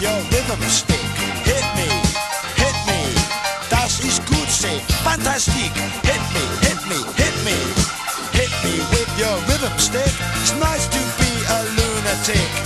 your rhythm stick. Hit me, hit me. Das ist gut, say fantastic. Hit me, hit me, hit me. Hit me with your rhythm stick. It's nice to be a lunatic.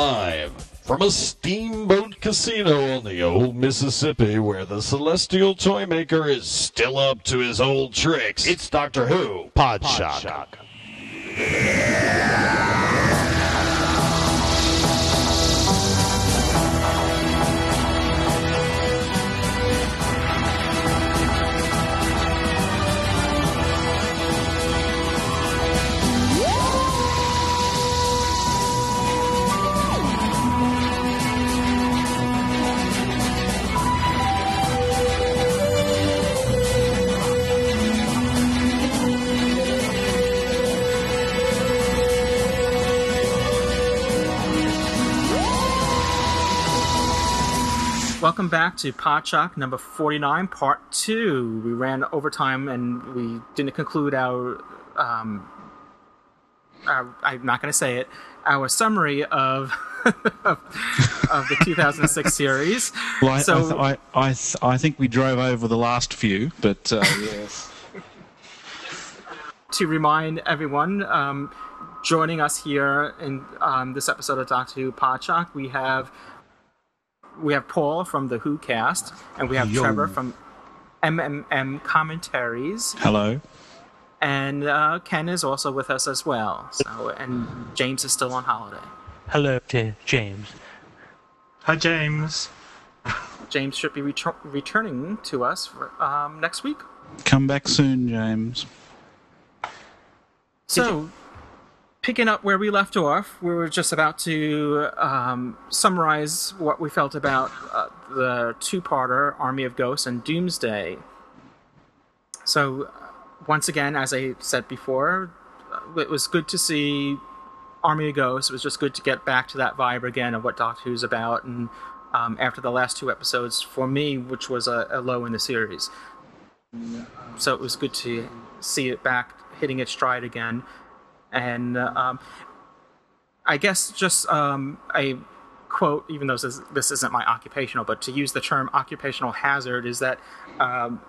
Live from a steamboat casino on the old Mississippi where the celestial toy maker is still up to his old tricks. It's Doctor Who Podshock. Welcome back to Podshock number 49, part 2. We ran overtime and we didn't conclude our, um, our I'm not going to say it, our summary of, of, of the 2006 series. Well, I, So- I, th- I, I, th- I think we drove over the last few, but uh, yes. to remind everyone um, joining us here in um, this episode of Doctor Who Podshock, we have we have Paul from the Whocast, and we have Yo. Trevor from MMM Commentaries, Hello. and uh, Ken is also with us as well. So, and James is still on holiday. Hello to James. Hi, James. James should be retur- returning to us for, um, next week. Come back soon, James. So, picking up where we left off, we were just about to um, summarize what we felt about uh, the two-parter Army of Ghosts and Doomsday. So, once again, as I said before, it was good to see Army of Ghosts. It was just good to get back to that vibe again of what Doctor Who's about. And um, after the last two episodes, for me, which was a, a low in the series, so it was good to see it back hitting its stride again and um, i guess just um, a quote even though this, is, this isn't my occupational but to use the term occupational hazard is that um,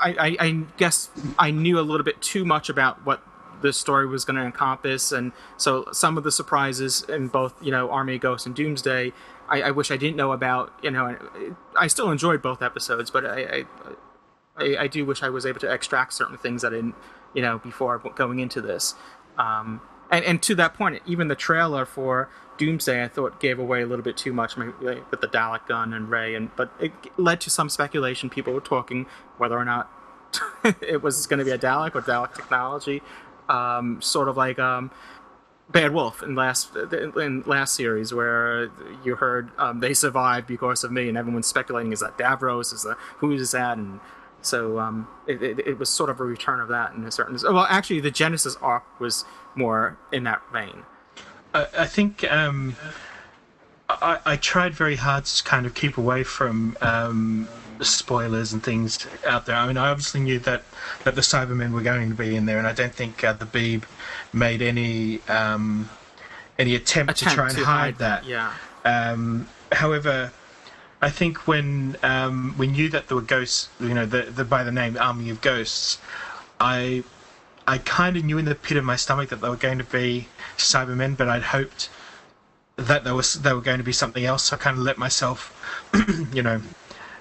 I, I, I guess i knew a little bit too much about what this story was going to encompass and so some of the surprises in both you know army of ghosts and doomsday I, I wish i didn't know about you know i still enjoyed both episodes but i, I I, I do wish I was able to extract certain things that I didn't, you know, before going into this. Um, and, and to that point, even the trailer for Doomsday, I thought gave away a little bit too much with the Dalek gun and Ray, and but it led to some speculation. People were talking whether or not it was going to be a Dalek or Dalek technology, um, sort of like um, Bad Wolf in last in last series, where you heard um, they survived because of me, and everyone's speculating is that Davros, is that who is that, and so um, it, it, it was sort of a return of that in a certain. Well, actually, the Genesis arc was more in that vein. I, I think um, I, I tried very hard to kind of keep away from um, spoilers and things out there. I mean, I obviously knew that, that the Cybermen were going to be in there, and I don't think uh, the Beeb made any um, any attempt, to try and hide, that. Yeah. Um, however, I think when um, we knew that there were ghosts, you know, the, the by the name Army of Ghosts, I I kind of knew in the pit of my stomach that they were going to be Cybermen, but I'd hoped that there was they were going to be something else. So I kind of let myself, you know,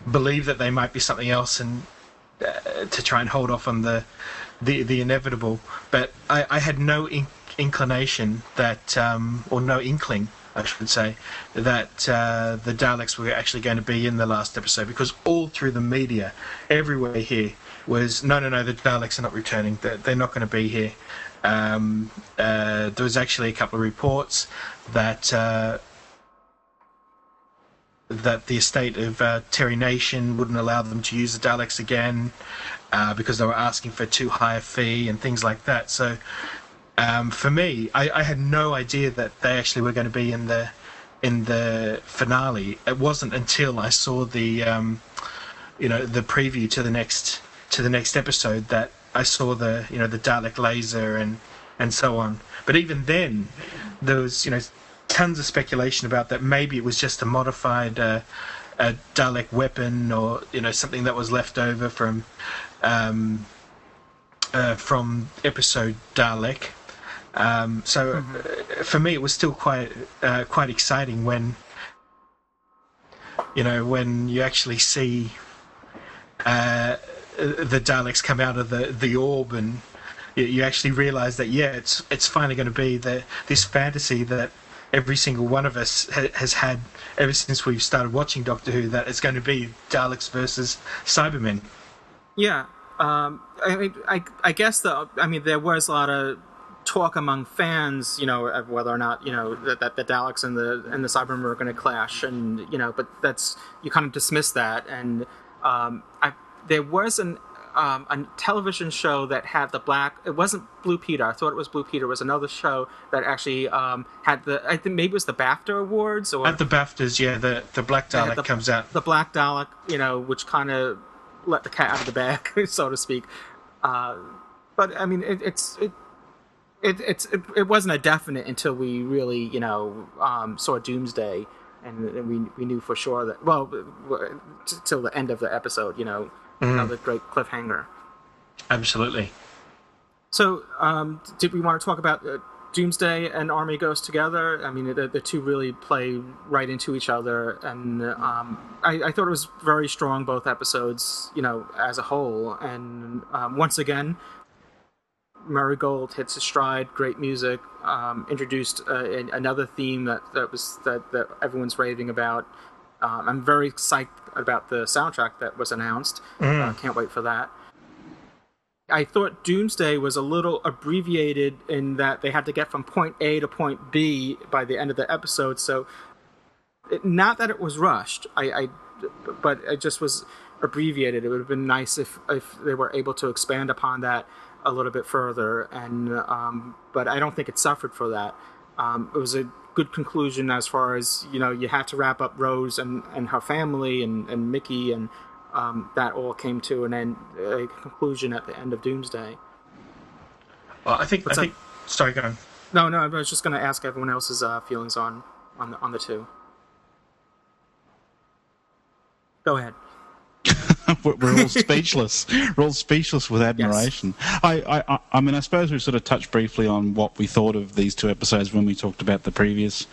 believe that they might be something else, and uh, to try and hold off on the the, the inevitable. But I, I had no in- inclination that, um, or no inkling, I should say, that uh, the Daleks were actually going to be in the last episode because all through the media, everywhere here, was no, no, no, the Daleks are not returning. They're, they're not going to be here. Um, uh, there was actually a couple of reports that uh, that the estate of uh, Terry Nation wouldn't allow them to use the Daleks again uh, because they were asking for too high a fee and things like that. So um, for me, I, I had no idea that they actually were going to be in the in the finale. It wasn't until I saw the um, you know the preview to the next to the next episode that I saw the you know the Dalek laser and and so on. But even then, there was you know tons of speculation about that. Maybe it was just a modified uh, a Dalek weapon or you know something that was left over from um, uh, from episode Dalek. Um, so uh, for me, it was still quite uh, quite exciting when you know when you actually see uh, the Daleks come out of the the orb and you, you actually realize that yeah, it's it's finally going to be the this fantasy that every single one of us ha- has had ever since we've started watching Doctor Who that it's going to be Daleks versus Cybermen. Yeah, um, I mean, I, I guess the, I mean, there was a lot of talk among fans, you know, of whether or not, you know, that, that the Daleks and the and the Cybermen were going to clash, and you know, but that's you kind of dismiss that, and um, I there was an um, a television show that had the black. It wasn't Blue Peter. I thought it was Blue Peter. It was another show that actually um, had the. I think maybe it was the BAFTA awards or At the BAFTAs, yeah, the the Black Dalek the- comes out. the Black Dalek, you know, which kind of let the cat out of the bag, so to speak. Uh, but I mean, it, it's it, it it's it, it wasn't a definite until we really, you know, um, saw Doomsday, and, we we knew for sure that well, t- till the end of the episode, you know, another great cliffhanger. Absolutely. So, um, did we want to talk about uh, Doomsday and Army Goes together? I mean, the, the two really play right into each other, and um, I, I thought it was very strong both episodes, you know, as a whole. And um, once again, Murray Gold hits a stride. Great music. Um, introduced uh, an- another theme that, that was that, that everyone's raving about. Um, I'm very psyched about the soundtrack that was announced. Uh, can't wait for that. I thought Doomsday was a little abbreviated in that they had to get from point A to point B by the end of the episode. So, it, not that it was rushed, I, I, but it just was abbreviated. It would have been nice if if they were able to expand upon that a little bit further. And um, but I don't think it suffered for that. Um, it was a good conclusion as far as you know. You had to wrap up Rose and, and her family and, and Mickey and um, that all came to an end, a conclusion at the end of Doomsday. Well, I think What's I up? think. Sorry, go on. No, no, I was just going to ask everyone else's uh, feelings on on the on the two. Go ahead. We're we're all speechless. We're all speechless with admiration. I, I, I- I mean, I suppose we sort of touched briefly on what we thought of these two episodes when we talked about the previous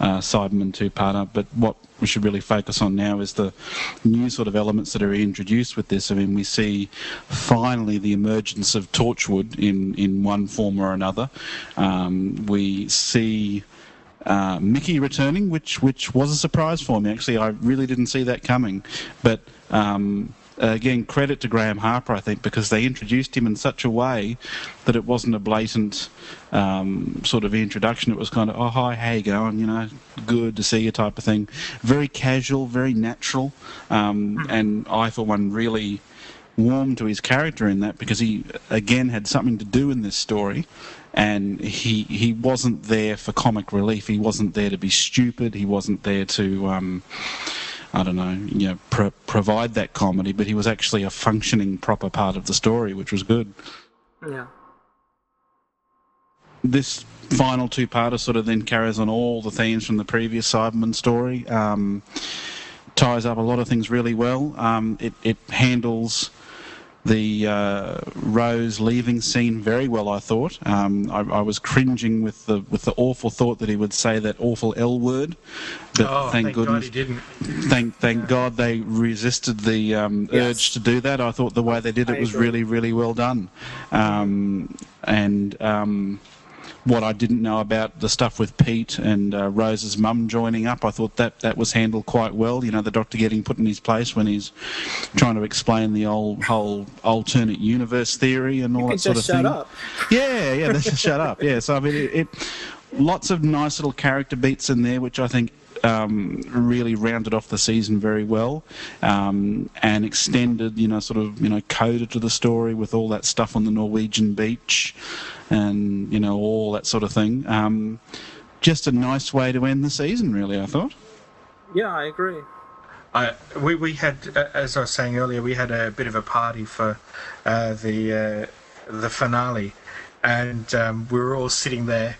uh, Cyberman two-parter. But what we should really focus on now is the new sort of elements that are introduced with this. I mean, we see finally the emergence of Torchwood in in one form or another. Um, we see uh, Mickey returning, which which was a surprise for me. Actually, I really didn't see that coming. But um, again, credit to Graeme Harper, I think, because they introduced him in such a way that it wasn't a blatant um, sort of introduction. It was kind of, oh hi, how you going? You know, good to see you type of thing. Very casual, very natural, um, and I for one really warm to his character in that because he again had something to do in this story and he he wasn't there for comic relief he wasn't there to be stupid he wasn't there to um I don't know, you know, pro- provide that comedy, but he was actually a functioning proper part of the story, which was good. Yeah. This final two-parter sort of then carries on all the themes from the previous Cyberman story. Um, ties up a lot of things really well. Um, it, it handles the uh, Rose leaving scene very well, I thought. Um, I, I was cringing with the with the awful thought that he would say that awful L word, but Oh, thank, thank, goodness, God he didn't. thank thank God they resisted the um, Yes. urge to do that. I thought the way they did it was really really well done, um, and. What I didn't know about the stuff with Pete and uh, Rose's mum joining up, I thought that that was handled quite well. You know, the doctor getting put in his place when he's trying to explain the old whole alternate universe theory and all You that sort just of shut thing. up. Yeah, yeah, that's just shut up. Yeah, so I mean, it, it lots of nice little character beats in there, which I think um, really rounded off the season very well um, and extended, you know, sort of, you know, coded to the story with all that stuff on the Norwegian beach and, you know, all that sort of thing. Um, just a nice way to end the season, really, I thought. Yeah, I agree. I, we we had, uh, as I was saying earlier, we had a bit of a party for uh, the uh, the finale, and um, we were all sitting there,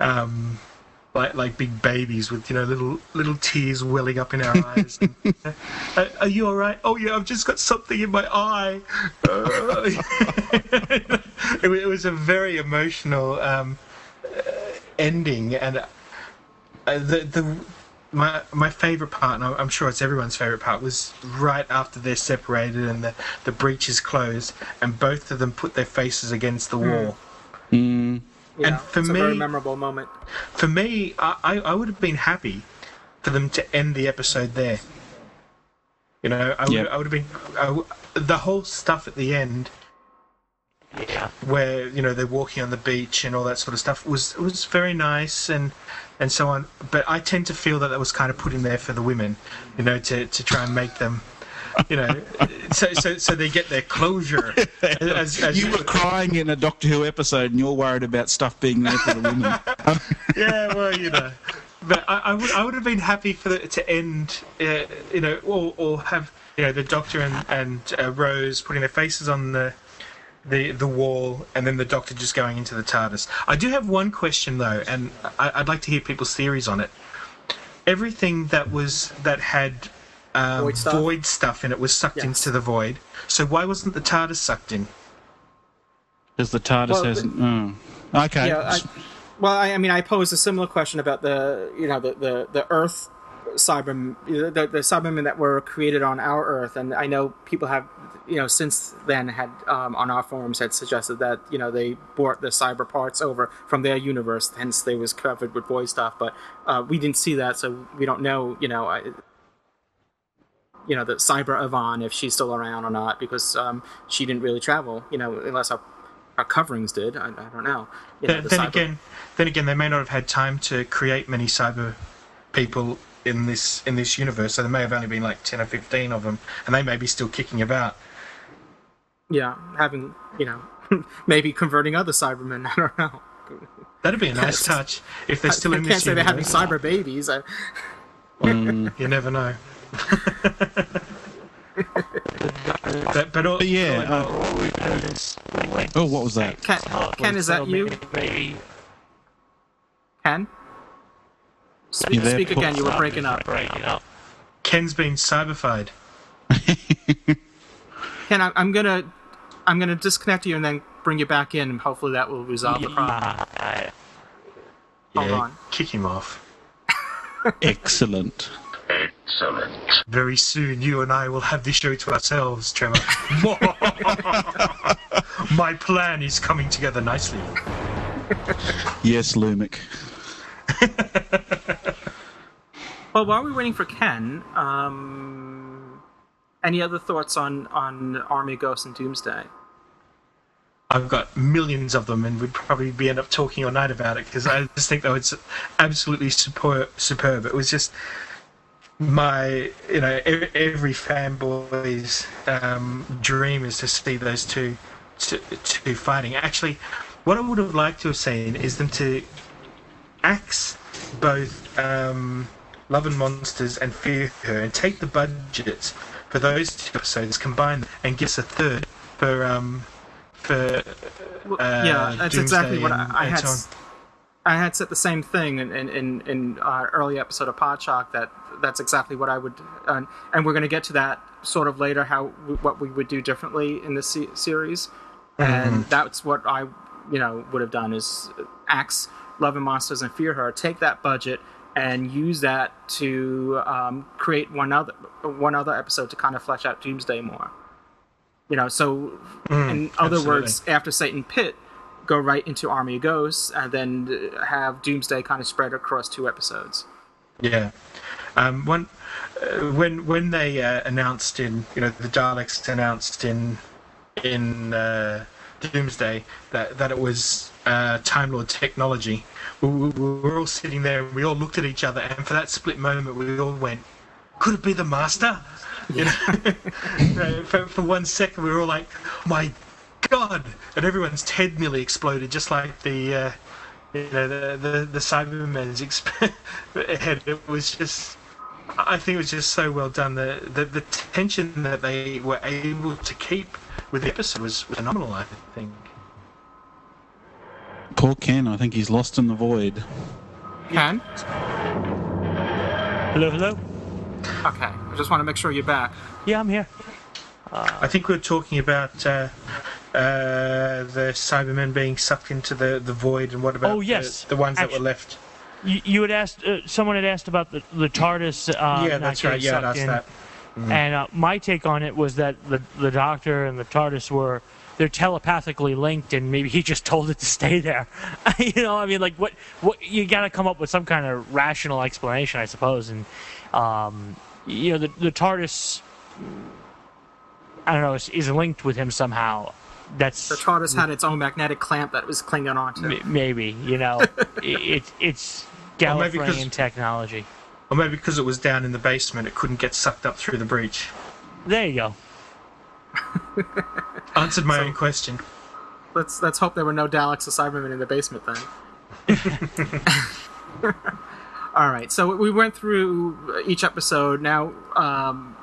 um, like like big babies with you know little little tears welling up in our eyes. And, uh, are you all right? Oh yeah, I've just got something in my eye. Uh, it, it was a very emotional um, uh, ending, and uh, the the my my favorite part, and I'm sure it's everyone's favorite part, was right after they're separated and the the breach is closed, and both of them put their faces against the wall. Mm, Yeah, And for it's a very me- memorable moment. For me, I, I I would have been happy for them to end the episode there. You know, I would Yep. I would have been I w- the whole stuff at the end Yeah. where you know they're walking on the beach and all that sort of stuff was was very nice and and so on. But I tend to feel that that was kind of put in there for the women, you know, to, to try and make them, you know, so so so they get their closure. As, as, you were crying in a Doctor Who episode and you're worried about stuff being there for the women. yeah, well, you know. But I, I would I would have been happy for it to end, uh, you know, or or have you know the Doctor and and uh, Rose putting their faces on the. The, the wall and then the doctor just going into the TARDIS. I do have one question though, and I, I'd like to hear people's theories on it. Everything that was that had um, Void stuff? void stuff in it was sucked Yes. into the void. So why wasn't the TARDIS sucked in? Because the TARDIS Well, hasn't. Oh. Okay. Yeah, I, well, I, I mean, I posed a similar question about the, you know, the the, the Earth Cybermen, the, the Cybermen that were created on our Earth, and I know people have, you know, since then had um, on our forums had suggested that you know they brought the cyber parts over from their universe, hence they was covered with void stuff, but uh, we didn't see that, so we don't know, you know. I, you know the cyber Yvonne if she's still around or not because um, she didn't really travel you know unless our, our coverings did I, I don't know you know, then, the then cyber- again, then again, they may not have had time to create many cyber people in this in this universe. So there may have only been like ten or fifteen of them, and they may be still kicking about. yeah having you know maybe converting other cybermen i don't know That'd be a nice touch if they're still I in can't this say they're having cyber babies I, You never know. But but, But yeah. Uh, oh, what was that? ken, ken is that you ken speak, there, speak again you were breaking up breaking up. Ken's been cyberfied. ken I, i'm gonna i'm gonna disconnect you and then bring you back in and hopefully that will resolve the problem Yeah. Hold on. kick him off. Excellent. Very soon, you and I will have this show to ourselves, Trevor. My plan is coming together nicely. Yes, Lumic. Well, while we're waiting for Ken, um, any other thoughts on on Army of Ghosts and Doomsday? I've got millions of them, and we'd probably be end up talking all night about it because I just think that it's absolutely superb. Superb. It was just my, you know, every, fanboy's um, dream is to see those two, two, two fighting. Actually, what I would have liked to have seen is them to axe both um, Love and Monsters and Fear Her and take the budgets for those two episodes, combine them, and give us a third for um, for Well, uh, yeah, that's exactly what I, I had. so I had said the same thing in in in, in our early episode of Podshock that that's exactly what I would, uh, and we're going to get to that sort of later how what we would do differently in this se- series, and that's what I you know would have done is axe Love and Monsters and Fear Her, take that budget and use that to um, create one other one other episode to kind of flesh out Doomsday more. You know, so in other absolutely. words, after Satan Pit, go right into Army of Ghosts, and then have Doomsday kind of spread across two episodes. Yeah. Um, when, uh, when when they uh, announced in you know the Daleks announced in in uh, Doomsday that that it was uh, Time Lord technology. We, we, we were all sitting there, and we all looked at each other, and for that split moment, we all went, "Could it be the Master?" You know, for, for one second, we were all like, "My God!" And everyone's head nearly exploded, just like the. Uh, you know the the, the Cybermen's exp- head. It was just I think it was just so well done. The, the the tension that they were able to keep with the episode was phenomenal. I think. Poor Ken, I think he's lost in the void. Ken? Hello, hello. Okay. I just want to make sure you're back. Yeah, I'm here. I think we're talking about uh, uh, the Cybermen being sucked into the, the void, and what about Oh, yes. the, the ones that were left? You, you had asked. Uh, someone had asked about the the TARDIS. Uh, yeah, that's right. getting Yeah, sucked that's in. that. And uh, my take on it was that the the Doctor and the TARDIS were they're telepathically linked, and maybe he just told it to stay there. you know, I mean, like what what you got to come up with some kind of rational explanation, I suppose. And um, you know, the the TARDIS, I don't know, is, is linked with him somehow. That's The TARDIS had its own magnetic clamp that it was clinging onto. m- maybe you know, it, it it's Or maybe 'cause- technology. Or maybe because it was down in the basement, it couldn't get sucked up through the breach. There you go. Answered my own question. Let's let's hope there were no Daleks or Cybermen in the basement then. All right, so we went through each episode. Now, um,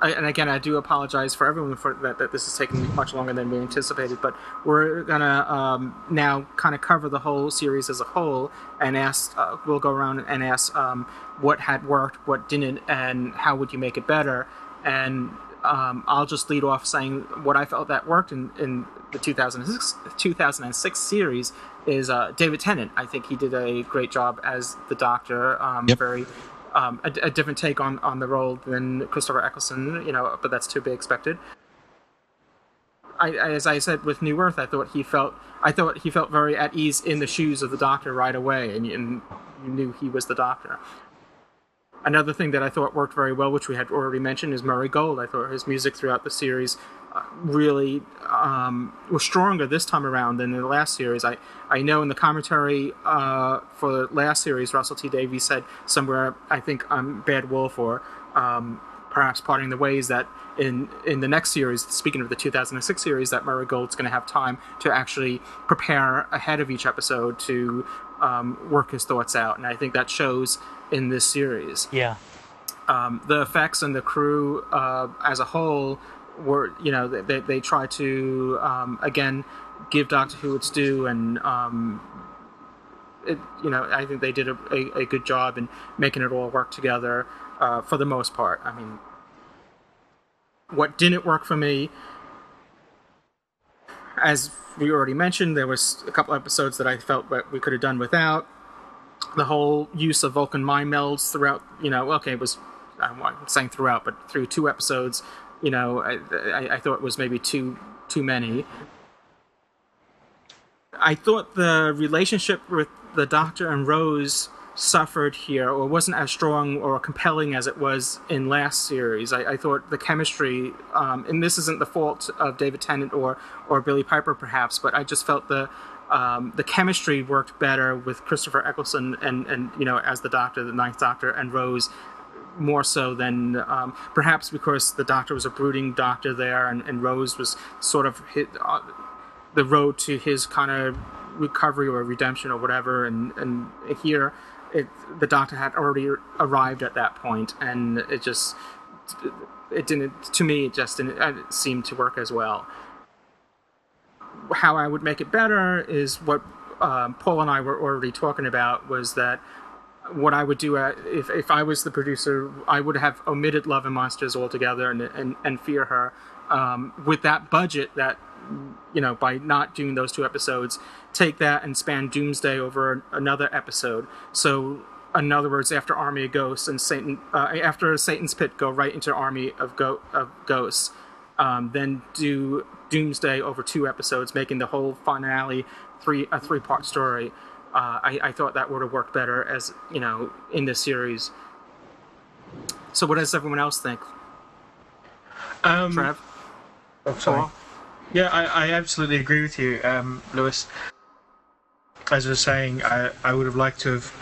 I, and again, I do apologize for everyone for that, that this is taking much longer than we anticipated. But we're gonna um, now kind of cover the whole series as a whole, and ask. Uh, we'll go around and ask um, what had worked, what didn't, and how would you make it better. And um, I'll just lead off saying what I felt that worked in, in the 2006, 2006 series is uh, David Tennant. I think he did a great job as the Doctor. Um, Yep. Very um, a, a different take on, on the role than Christopher Eccleston, you know, but that's to be expected. I, as I said with New Earth, I thought he felt I thought he felt very at ease in the shoes of the Doctor right away, and, and you knew he was the Doctor. Another thing that I thought worked very well, which we had already mentioned, is Murray Gold. I thought his music throughout the series really um, was stronger this time around than in the last series. I, I know in the commentary uh, for the last series, Russell T Davies said somewhere, I think on Bad Wolf or um, perhaps Parting the Ways, that in, in the next series, speaking of the 2006 series, that Murray Gold's going to have time to actually prepare ahead of each episode to um, work his thoughts out. And I think that shows in this series Yeah. um, the effects and the crew uh, as a whole were, you know, they, they, try to um, again give Doctor Who its due, and um, it, you know, I think they did a, a, a good job in making it all work together uh, for the most part. I mean, what didn't work for me, as we already mentioned, there was a couple episodes that I felt that we could have done without the whole use of Vulcan mind melds throughout, you know, okay, it was, I'm saying throughout, but through two episodes, you know, I, I, I thought was maybe too too many. I thought the relationship with the Doctor and Rose suffered here, or wasn't as strong or compelling as it was in last series. I, I thought the chemistry, um, and this isn't the fault of David Tennant or or Billie Piper, perhaps, but I just felt the um, the chemistry worked better with Christopher Eccleston and and you know as the Doctor, the Ninth Doctor, and Rose more so than um, perhaps because the Doctor was a brooding Doctor there, and, and Rose was sort of hit, uh, the road to his kind of recovery or redemption or whatever. And and here, it the Doctor had already arrived at that point, and it just it didn't to me it just didn't uh, seem to work as well. How I would make it better is what um, Paul and I were already talking about was that what I would do uh, if, if I was the producer, I would have omitted Love and Monsters altogether and and, and Fear Her. Um, with that budget, that you know, by not doing those two episodes, take that and span Doomsday over another episode. So, in other words, after Army of Ghosts and Satan, uh, after Satan's Pit, go right into Army of Go of Ghosts. Um, then do Doomsday over two episodes, making the whole finale three a three part story. Uh, I, I thought that would have worked better as you know in this series. So, what does everyone else think? Um, Trev, oh, sorry. Paul? Yeah, I, I absolutely agree with you, um, Louis. As I was saying, I, I would have liked to have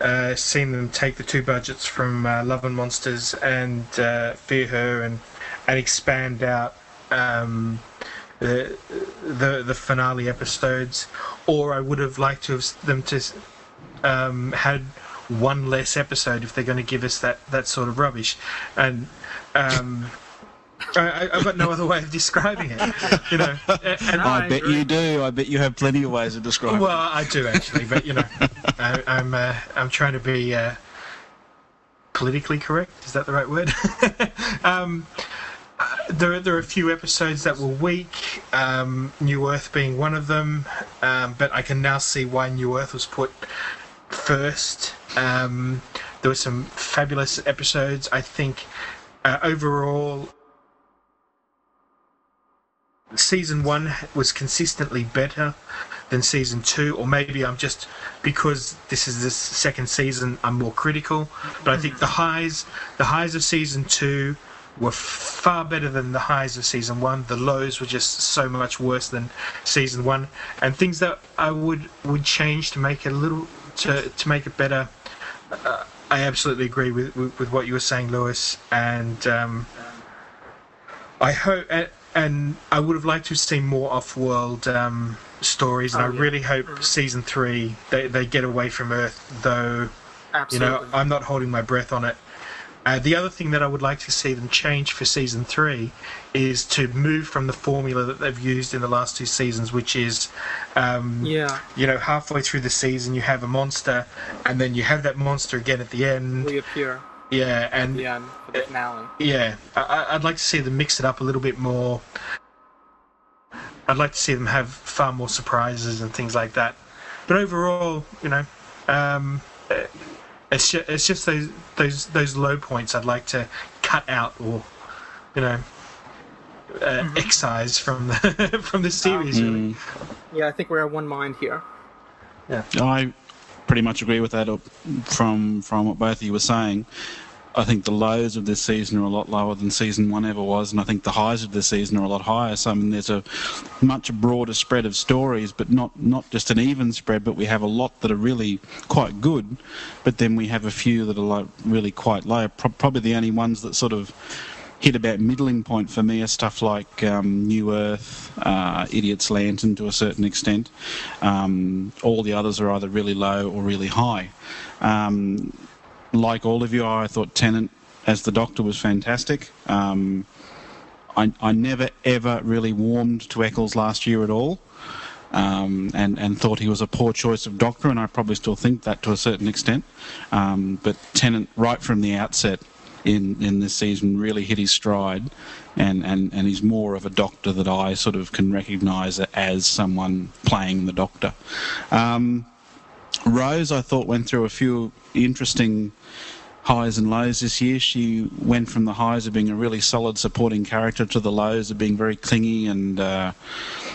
uh, seen them take the two budgets from uh, Love and Monsters and uh, Fear Her and and expand out um, the, the the finale episodes, or I would have liked to have them to um, had one less episode if they're going to give us that that sort of rubbish, and. Um, I, I've got no other way of describing it, you know. And I, I bet agree. you do. I bet you have plenty of ways of describing it. well, I do actually, but you know, I, I'm uh, I'm trying to be uh, politically correct. Is that the right word? um, uh, there, there are a few episodes that were weak. Um, New Earth being one of them, um, but I can now see why New Earth was put first. Um, there were some fabulous episodes. I think uh, overall, season one was consistently better than season two, or maybe I'm just because this is the second season, I'm more critical. But I think the highs, the highs of season two, were far better than the highs of season one. The lows were just so much worse than season one, and things that I would would change to make it a little to to make it better. Uh, I absolutely agree with, with with what you were saying, Louis, and um, I hope. And, and I would have liked to have seen more off-world um, stories, and Oh, I yeah. really hope season three they, they get away from Earth. Though Absolutely. you know, I'm not holding my breath on it. Uh, the other thing that I would like to see them change for season three is to move from the formula that they've used in the last two seasons, which is, um, yeah, you know, halfway through the season you have a monster, and then you have that monster again at the end. reappear Yeah, and the end for the finale. yeah, I- I'd like to see them mix it up a little bit more. I'd like to see them have far more surprises and things like that. But overall, you know, um, it's just, it's just those those those low points I'd like to cut out or, you know, uh, excise from the from the series. Really. Yeah, I think we're of one mind here. Yeah, I pretty much agree with that uh, from from what both of you were saying. I think the lows of this season are a lot lower than season one ever was, and I think the highs of this season are a lot higher. So I mean, there's a much broader spread of stories, but not not just an even spread. But we have a lot that are really quite good, but then we have a few that are like really quite low. Pro- probably the only ones that sort of hit about middling point for me are stuff like um, New Earth, uh, Idiot's Lantern to a certain extent. Um, all the others are either really low or really high. Um, like all of you, I thought Tennant as the Doctor was fantastic. Um, I, I never ever really warmed to Eccles last year at all. Um, and, and thought he was a poor choice of doctor, and I probably still think that to a certain extent. Um, but Tennant, right from the outset in, in this season, really hit his stride, and, and, and he's more of a doctor that I sort of can recognise as someone playing the doctor. Um, Rose, I thought, went through a few interesting highs and lows this year. She went from the highs of being a really solid supporting character to the lows of being very clingy and uh,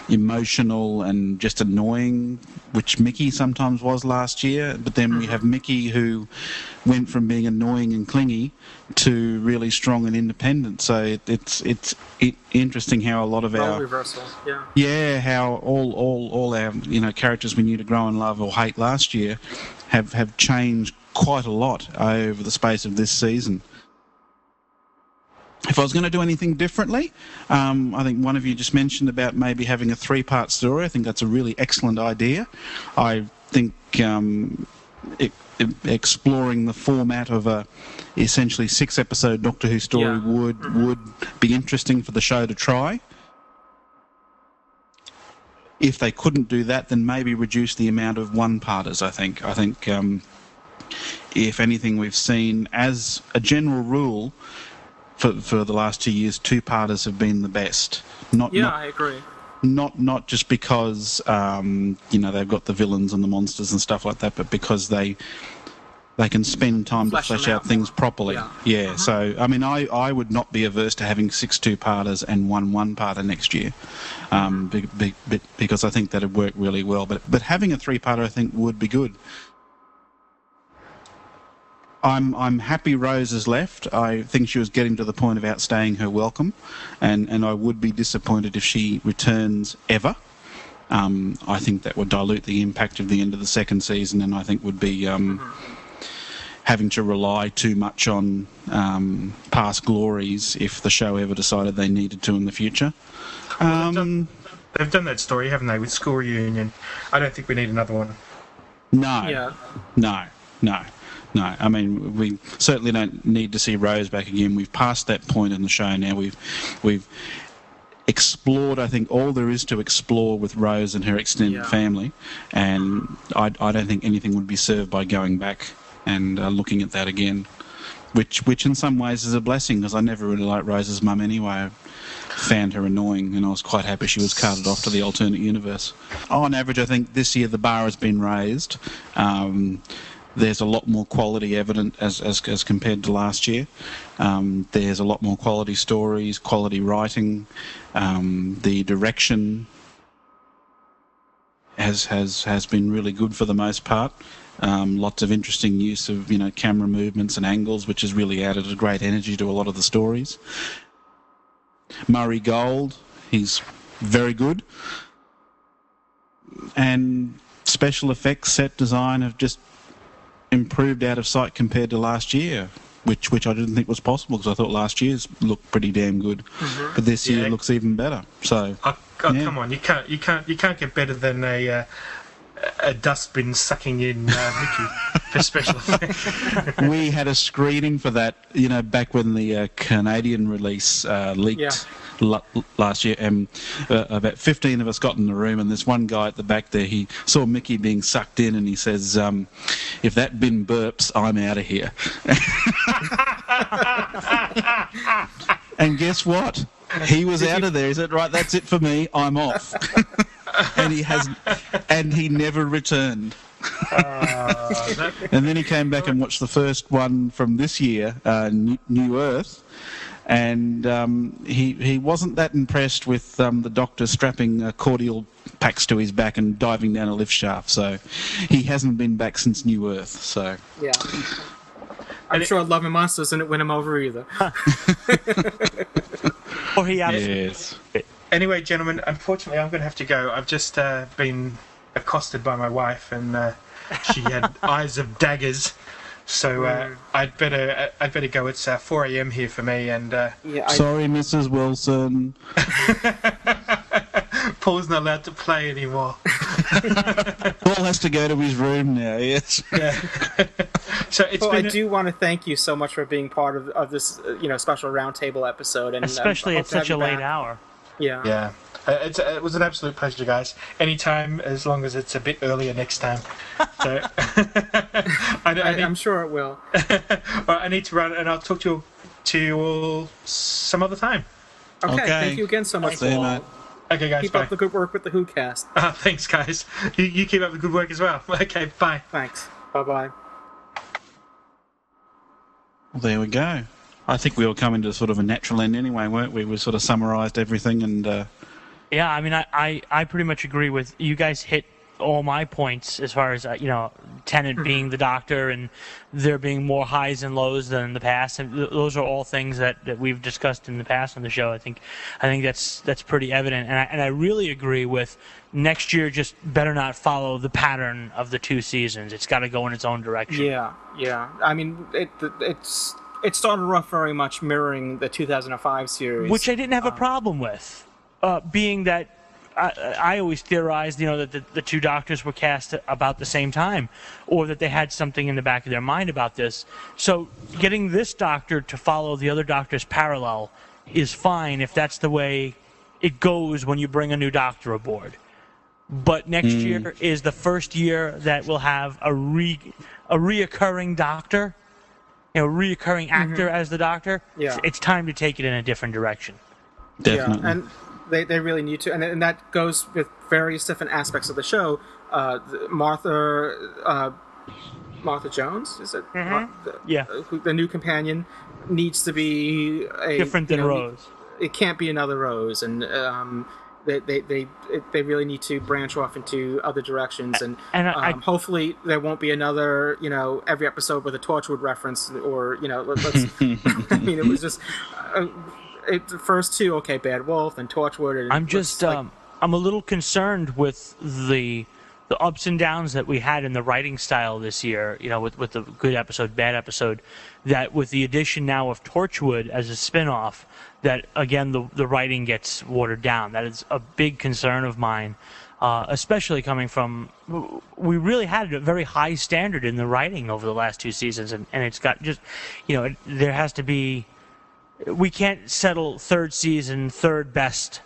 emotional and just annoying, which Mickey sometimes was last year. But then we have Mickey who went from being annoying and clingy to really strong and independent. So it, it's it's it, interesting how a lot of our reversal. Yeah. yeah, how all, all, all our you know characters we knew to grow and love or hate last year have, have changed quite a lot over the space of this season. If I was going to do anything differently, um, I think one of you just mentioned about maybe having a three-part story. I think that's a really excellent idea. I think um, e- e- exploring the format of a essentially six-episode Doctor Who story Yeah. would would be interesting for the show to try if they couldn't do that, then maybe reduce the amount of one-parters. I think. I think um, if anything, we've seen as a general rule for for the last two years, two-parters have been the best. Not Yeah, not I agree. not not just because um, you know they've got the villains and the monsters and stuff like that, but because they they can spend time Flesh to flesh out out things properly. Yeah. Uh-huh. So I mean, I, I would not be averse to having six two-parters and one one-parter next year, um, be, be, be, because I think that'd work really well. But but having a three-parter, I think, would be good. I'm I'm happy Rose has left. I think she was getting to the point of outstaying her welcome, and and I would be disappointed if she returns ever. Um, I think that would dilute the impact of the end of the second season, and I think would be um, having to rely too much on um, past glories if the show ever decided they needed to in the future. Um, They've done that story, haven't they, with school reunion? I don't think we need another one. no, Yeah. no, no, no. I mean, we certainly don't need to see Rose back again. We've passed that point in the show now. We've we've explored, I think, all there is to explore with Rose and her extended Yeah. family, and I, I don't think anything would be served by going back and uh, looking at that again. Which, which in some ways is a blessing because I never really liked Rose's mum anyway. I found her annoying, and I was quite happy she was carted off to the alternate universe. On average, I think this year the bar has been raised. Um, there's a lot more quality evident as, as, as compared to last year. Um, there's a lot more quality stories, quality writing, um, the direction has has has been really good for the most part. Um, lots of interesting use of you know camera movements and angles, which has really added a great energy to a lot of the stories. Murray Gold, he's very good, and special effects, set design have just improved out of sight compared to last year. Which, which I didn't think was possible because I thought last year's looked pretty damn good, but this year looks even better. So oh Yeah. come on! You can't, you can't, you can't get better than a uh, a dustbin sucking in uh, Mickey for special effects. we had a screening for that, you know, back when the uh, Canadian release uh, leaked Yeah. la- last year. And uh, about 15 of us got in the room, and this one guy at the back there, he saw Mickey being sucked in, and he says, um, If that bin burps, I'm out of here. and guess what? He was out of there. He said, Right, that's it for me. I'm off. and he has, and he never returned. And then he came back and watched the first one from this year, uh, New- New Earth, and um, he he wasn't that impressed with um, the Doctor strapping uh, cordial packs to his back and diving down a lift shaft. So he hasn't been back since New Earth. So Yeah. I'm sure Love and Monsters didn't win him over either. Or he had yes, Anyway, gentlemen, unfortunately, I'm going to have to go. I've just uh, been accosted by my wife, and uh, she had eyes of daggers. So uh, I'd better I'd better go. It's uh, 4 a.m. here for me, and uh, Yeah, I, sorry, Mrs. Wilson. Paul's not allowed to play anymore. Paul has to go to his room now. Yes. Yeah. So it's well, I been a- do want to thank you so much for being part of, of this, uh, you know, special roundtable episode, and um, especially I at hope to have such a late back. hour. Yeah. Yeah. Uh, it's, uh, it was an absolute pleasure, guys. Anytime, as long as it's a bit earlier next time. So, I, I, I, need, I'm sure it will. I need to run, and I'll talk to you, to you all some other time. Okay, Okay. thank you again so much, See you, mate. Okay, guys, Keep bye. up the good work with the Whocast. Uh, thanks, guys. You, you keep up the good work as well. Okay, bye. Thanks. Bye bye. Well, there we go. I think we were coming to sort of a natural end anyway, weren't we? We sort of summarised everything and. Uh, Yeah, I mean, I, I, I pretty much agree with you guys. Hit all my points as far as uh, you know, Tennant being the Doctor and there being more highs and lows than in the past, and th- those are all things that, that we've discussed in the past on the show. I think, I think that's that's pretty evident, and I, and I really agree with next year. Just better not follow the pattern of the two seasons. It's got to go in its own direction. Yeah, yeah. I mean, it it's it started off very much mirroring the 2005 series, which I didn't have a problem with, uh, being that I, I always theorized, you know, that the, the two doctors were cast about the same time, or that they had something in the back of their mind about this. So getting this doctor to follow the other doctors parallel is fine if that's the way it goes when you bring a new doctor aboard. But next year is the first year that we'll have a re a reoccurring doctor, you know, reoccurring actor as the doctor. Yeah. It's time to take it in a different direction. definitely. Yeah, and they, they really need to, and, and that goes with various different aspects of the show. Uh, Martha, uh, Martha Jones, is it? Mar- the, Yeah. uh, who, the new companion needs to be a Different you than know, Rose. It can't be another Rose, and um, they they they, they really need to branch off into other directions, and, And I- I- um, hopefully there won't be another you know every episode with a Torchwood reference or you know let, let's. I mean, it was just uh, it, the first two okay, Bad Wolf and Torchwood. And I'm just like- um, I'm a little concerned with the the ups and downs that we had in the writing style this year. You know, with with the good episode, bad episode. That with the addition now of Torchwood as a spin-off, that again the the writing gets watered down. That is a big concern of mine. Uh, especially coming from, we really had a very high standard in the writing over the last two seasons, and, and it's got just, you know, there has to be, we can't settle third season, third best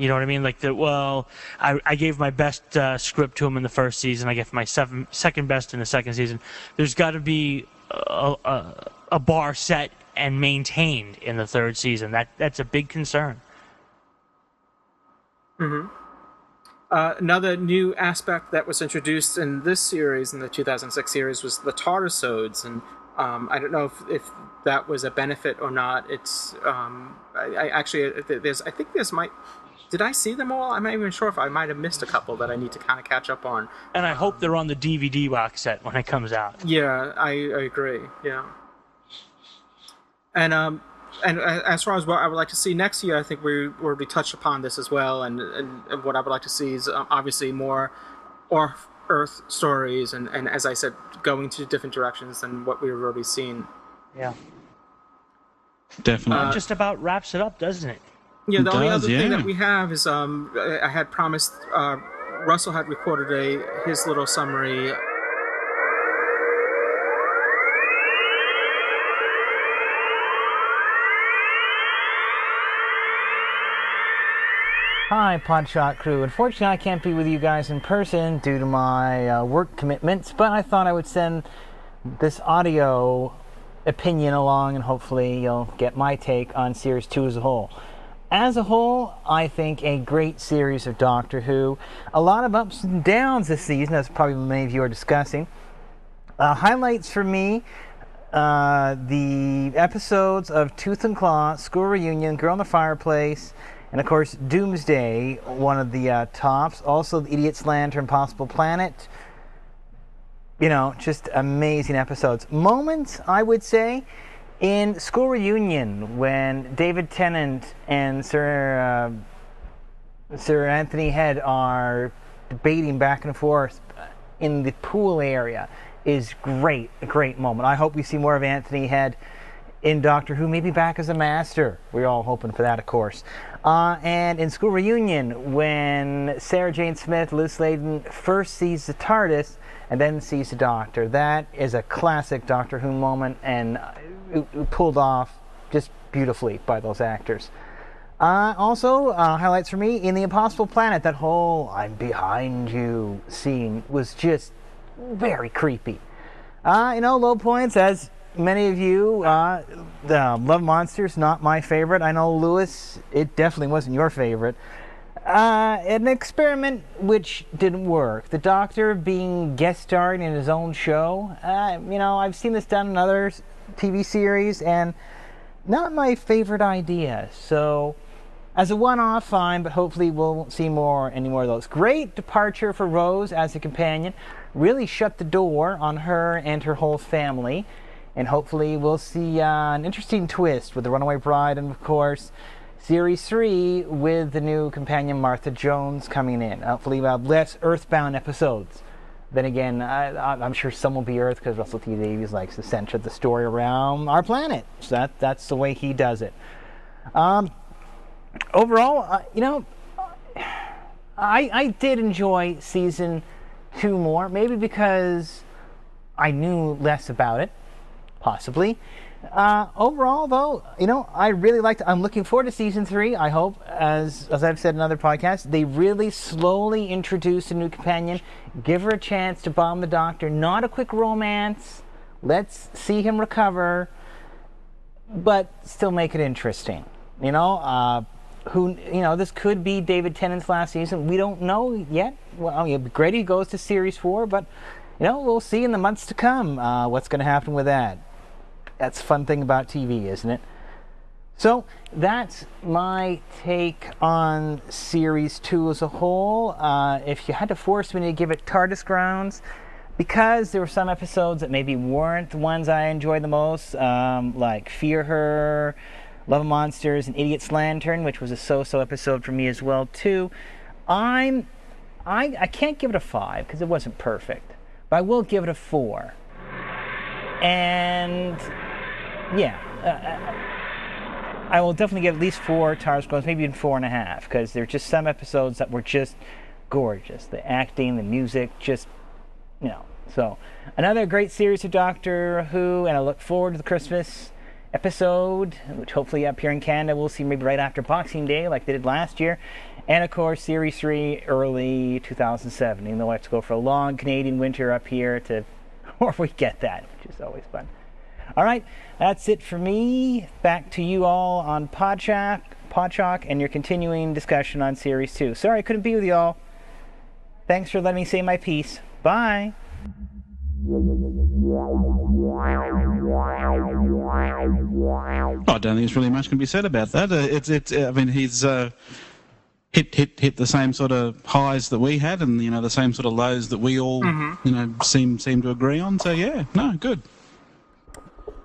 you know what I mean? Like the well, I, I gave my best uh, script to him in the first season. I gave my seven, second best in the second season. There's got to be a, a, a bar set and maintained in the third season. That that's a big concern. Uh, another new aspect that was introduced in this series, in the 2006 series, was the Tardisodes, and um, I don't know if, if that was a benefit or not. It's um, I, I actually there's I think there's might did I see them all? I'm not even sure if I might have missed a couple that I need to kind of catch up on. And I hope they're on the DVD box set when it comes out. Yeah, I, I agree. Yeah, and um, and as far as what I would like to see next year, I think we already touched upon this as well. And, and, and what I would like to see is um, obviously more off Earth stories, and, and as I said, going to different directions than what we've already seen. Yeah, Definitely. Uh, just about wraps it up, doesn't it? Yeah, the It only does, other thing that we have is um, I I had promised uh, Russell had recorded a his little summary. Hi, Podshock crew. Unfortunately, I can't be with you guys in person due to my uh, work commitments, but I thought I would send this audio opinion along and hopefully you'll get my take on Series 2 as a whole. As a whole, I think a great series of Doctor Who. A lot of ups and downs this season, as probably many of you are discussing. Uh, highlights for me uh, the episodes of Tooth and Claw, School Reunion, Girl in the Fireplace, and of course Doomsday, one of the uh, tops. Also, The Idiot's Lantern, Possible Planet. You know, just amazing episodes. Moments, I would say, in School Reunion when David Tennant and Sir uh, Sir Anthony Head are debating back and forth in the pool area is great, a great moment. I hope we see more of Anthony Head in Doctor Who, maybe back as a master. We're all hoping for that, of course. Uh, and in School Reunion, when Sarah Jane Smith, Lis Sladen first sees the TARDIS and then sees the Doctor, that is a classic Doctor Who moment and uh, pulled off just beautifully by those actors. Uh, also, uh, highlights for me in the Impossible Planet. That whole "I'm behind you" scene was just very creepy. Uh, you know, low points, as many of you, uh, the Love Monsters, not my favorite. I know, Louis, it definitely wasn't your favorite. Uh, an experiment which didn't work. The Doctor being guest starring in his own show. Uh, you know, I've seen this done in other TV series, and not my favorite idea. So, as a one-off, fine, but hopefully we'll see more, any more of those. Great departure for Rose as a companion. Really shut the door on her and her whole family, and hopefully we'll see uh, an interesting twist with the Runaway Bride, and of course, Series three with the new companion Martha Jones coming in. Hopefully, we'll have less Earthbound episodes. Then again, I, I'm sure some will be Earth because Russell T Davies likes to center the story around our planet. So that that's the way he does it. Um, overall, uh, you know, I I did enjoy season two more, maybe because I knew less about it, possibly. Uh, overall, though, you know, I really liked. I'm looking forward to season three. I hope, as as I've said in other podcasts, they really slowly introduce a new companion, give her a chance to bomb the Doctor. Not a quick romance. Let's see him recover, but still make it interesting. You know, uh, who you know, this could be David Tennant's last season. We don't know yet. Well, it'd be great he goes to series four, but you know, we'll see in the months to come uh, what's going to happen with that. That's fun thing about TV, isn't it? So that's my take on series two as a whole. Uh, if you had to force me to give it TARDIS groans, because there were some episodes that maybe weren't the ones I enjoyed the most, um, like Fear Her, Love of Monsters, and Idiot's Lantern, which was a so-so episode for me as well too. I'm, I, I can't give it a five because it wasn't perfect, but I will give it a four. And yeah. Uh, I will definitely give at least four TARDIS Groans, maybe even four and a half, because there's just some episodes that were just gorgeous. The acting, the music, just, you know. So, another great series of Doctor Who, and I look forward to the Christmas episode, which hopefully up here in Canada we'll see maybe right after Boxing Day, like they did last year. And of course, Series 3 early 2007, even though I have to go for a long Canadian winter up here to, or we get that, which is always fun. All right, that's it for me. Back to you all on Podshock, Podshock and your continuing discussion on Series 2. Sorry I couldn't be with you all. Thanks for letting me say my piece. Bye. I don't think there's really much can be said about that. Uh, it's, it's. I mean, he's uh, hit, hit, hit the same sort of highs that we had, and you know, the same sort of lows that we all, mm-hmm. you know, seem seem to agree on. So yeah, no, good.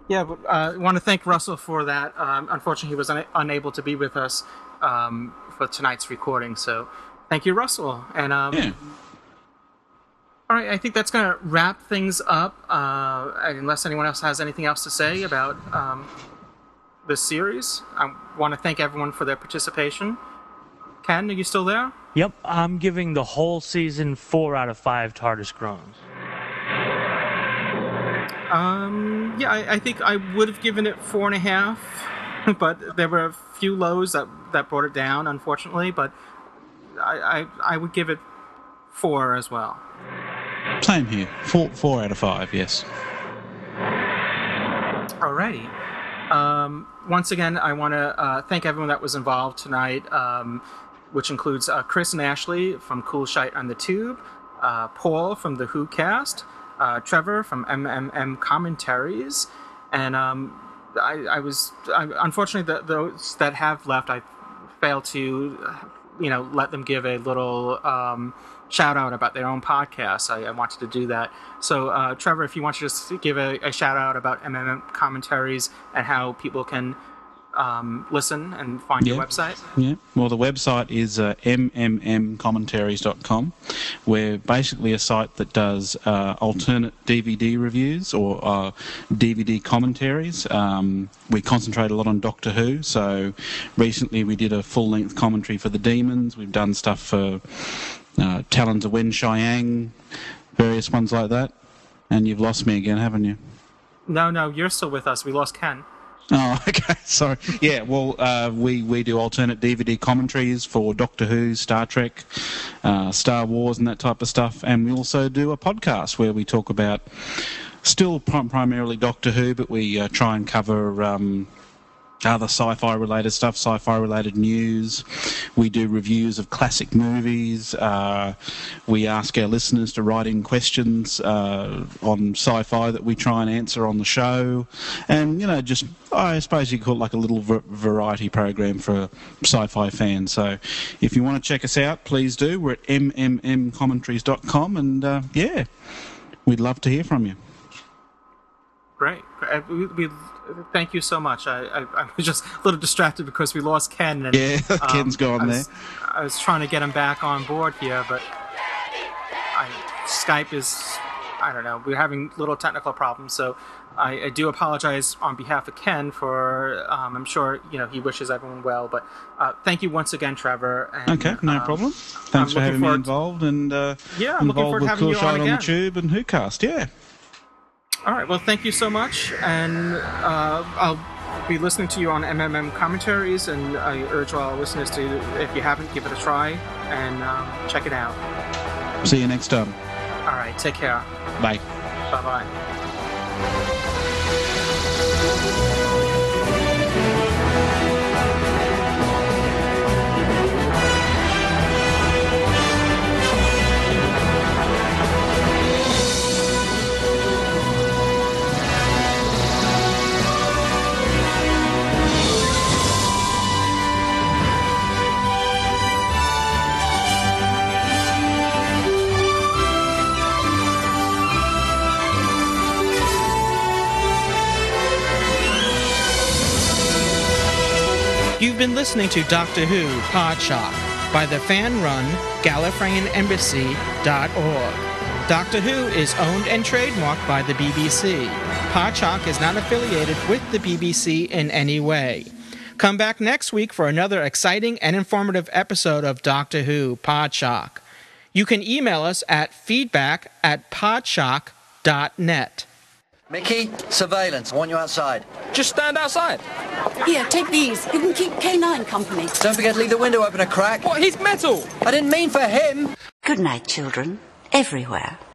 Yeah, uh, I want to thank Russell for that. Um, unfortunately, he was un- unable to be with us um, for tonight's recording. So, thank you, Russell. And um, yeah. all right, I think that's going to wrap things up. Uh, unless anyone else has anything else to say about um, this series, I want to thank everyone for their participation. Ken, are you still there? Yep, I'm giving the whole season four out of five TARDIS groans. Um, yeah, I, I, think I would have given it four and a half, but there were a few lows that that brought it down, unfortunately. But I I, I would give it four as well. Same here, four four out of five. Yes. Alrighty. Um, once again, I want to uh, thank everyone that was involved tonight, um, which includes uh, Chris and Ashley from Cool Shite on the Tube, uh, Paul from the Whocast uh, Trevor from MMM Commentaries, and um, I, I, was I, unfortunately the, those that have left, I failed to, you know, let them give a little um, shout out about their own podcast. I, I wanted to do that. So, uh, Trevor, if you want to just give a, a shout out about MMM Commentaries and how people can um, listen and find yeah. your website? Yeah, well, the website is uh, mmmcommentaries.com. We're basically a site that does uh, alternate DVD reviews or uh, DVD commentaries. Um, we concentrate a lot on Doctor Who, so recently we did a full length commentary for The Demons. We've done stuff for uh, Talons of Weng-Chiang, various ones like that. And you've lost me again, haven't you? No, no, you're still with us. We lost Ken. Oh, okay. Sorry. Yeah. Well, uh, we we do alternate DVD commentaries for Doctor Who, Star Trek, uh, Star Wars, and that type of stuff. And we also do a podcast where we talk about still prim- primarily Doctor Who, but we uh, try and cover. Um, other sci-fi related stuff, sci-fi related news. We do reviews of classic movies. Uh, we ask our listeners to write in questions uh, on sci-fi that we try and answer on the show, and you know, just I suppose you could call it like a little variety program for sci-fi fans. So, if you want to check us out, please do. We're at mmmcommentaries.com, and uh, yeah, we'd love to hear from you. Great. Uh, we, we thank you so much. I, I, I, was just a little distracted because we lost Ken. And, yeah, um, Ken's gone I was, there. I was trying to get him back on board here, but I, Skype is, I don't know, we're having little technical problems. So I, I do apologize on behalf of Ken for, um, I'm sure, you know, he wishes everyone well. But uh, thank you once again, Trevor. And, okay, no um, problem. Thanks I'm for having me involved and uh, yeah, I'm involved with Cool Shite on, on the Tube and WhoCast. Yeah. All right. Well, thank you so much, and uh, I'll be listening to you on MMM commentaries, and I urge all listeners to, if you haven't, give it a try and um, check it out. See you next time. All right. Take care. Bye. Bye bye. You've been listening to Doctor Who Podshock by the fan-run GallifreyanEmbassy.org. Doctor Who is owned and trademarked by the BBC. Podshock is not affiliated with the BBC in any way. Come back next week for another exciting and informative episode of Doctor Who Podshock. You can email us at feedback at podshock.net. Mickey, surveillance. I want you outside. Just stand outside. Here, take these. You can keep K9 company. Don't forget to leave the window open a crack. What? He's metal. I didn't mean for him. Good night, children. Everywhere.